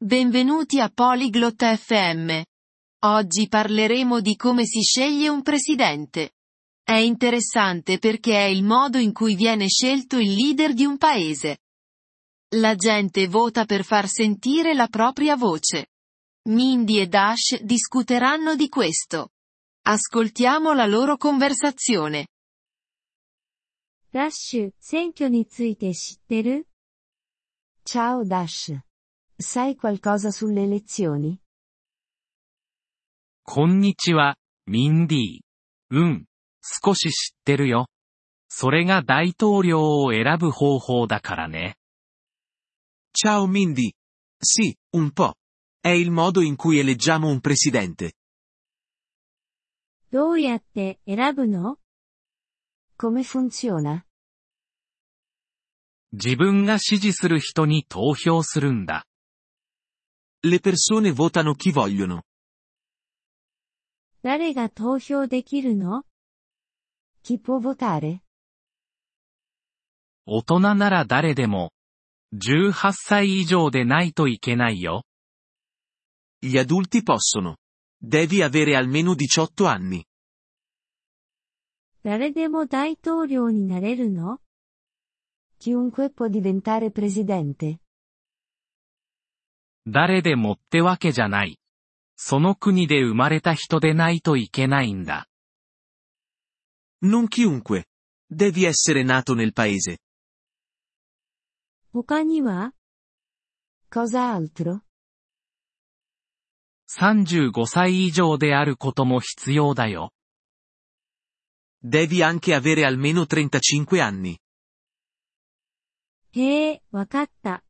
Benvenuti a Polyglot FM. Oggi parleremo di come si sceglie un presidente. È interessante perché è il modo in cui viene scelto il leader di un paese. La gente vota per far sentire la propria voce. Mindy e Dash discuteranno di questo. Ascoltiamo la loro conversazione. ダッシュ、選挙について知ってる Ciao Dash. Sai qualcosa sulle elezioni? こんにちは、ミンディー。うん。少し知ってるよ。それが大統領を選ぶ方法だからね。Ciao Mindy. Sì, un po'. È il modo in cui eleggiamo un presidente. どうやって選ぶの Come funziona? 自分が支持する人に投票するんだ。Le persone votano chi vogliono. 誰が投票できるの Chi può votare? 大人なら誰でも、18歳以上でないといけないよ。 Gli adulti possono. Devi avere almeno 18 anni. 誰でも大統領になれるの Chiunque può diventare presidente. 誰でもってわけじゃない。その国で生まれた人でないといけないんだ。Non chiunque. Devi essere nato nel paese. 他には Cosa altro? 35歳以上であることも必要だよ。Devi anche avere almeno 35 anni. へえ、わかった。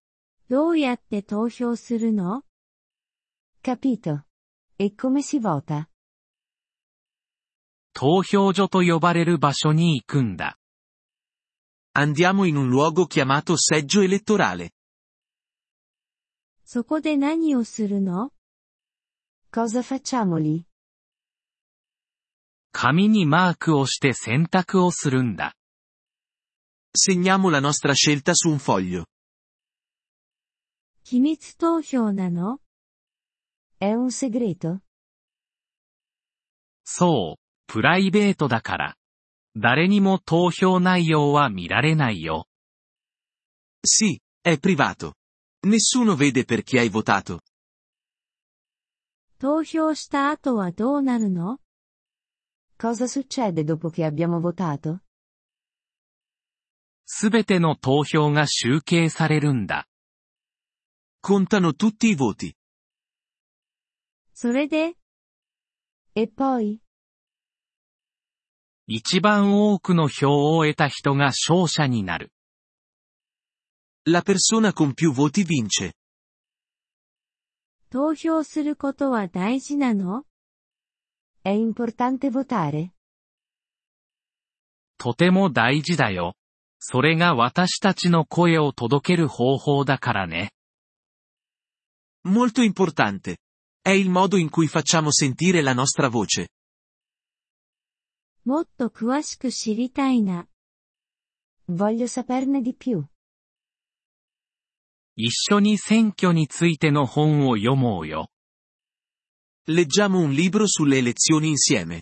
どうやって投票するの Capito. E come si vota? 投票所と呼ばれる場所に行くんだ。Andiamo in un luogo chiamato seggio elettorale. そこで何をするの Cosa facciamo lì? 紙にマークをして選択をするんだ。Segniamo la nostra scelta su un foglio. 秘密投票なの È un segreto? そう、プライベートだから。誰にも投票内容は見られないよ。Sì, è privato. Nessuno vede per chi hai votato. 投票した後はどうなるの Cosa succede dopo che abbiamo votato? すべての投票が集計されるんだ。Contano tutti i voti. それで、E poi? 一番多くの票を得た人が勝者になる。La persona con più voti vince. 投票することは大事なの È importante votare? とても大事だよ。それが私たちの声を届ける方法だからね。Molto importante. È il modo in cui facciamo sentire la nostra voce. もっと詳しく知りたいな。 Voglio saperne di più. 一緒に選挙についての本を読もうよ。 Leggiamo un libro sulle elezioni insieme.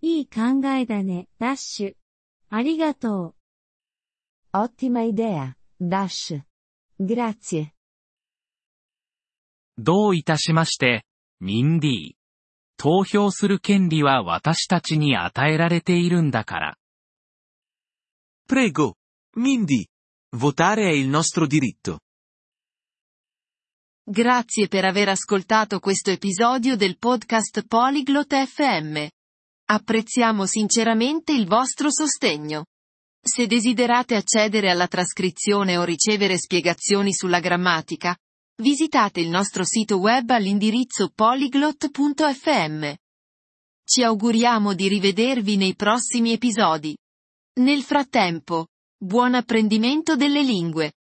いい考えだね、ダッシュ。ありがとう。 Ottima idea, Dash. Grazie. どういたしまして、ミンディー。投票する権利は私たちに与えられているんだから。 Prego. Mindy. Votare è il nostro diritto. Grazie per aver ascoltato questo episodio del podcast Polyglot FM. Apprezziamo sinceramente il vostro sostegno. Se desiderate accedere alla trascrizione o ricevere spiegazioni sulla grammatica, visitate il nostro sito web all'indirizzo polyglot.fm. Ci auguriamo di rivedervi nei prossimi episodi. Nel frattempo, buon apprendimento delle lingue.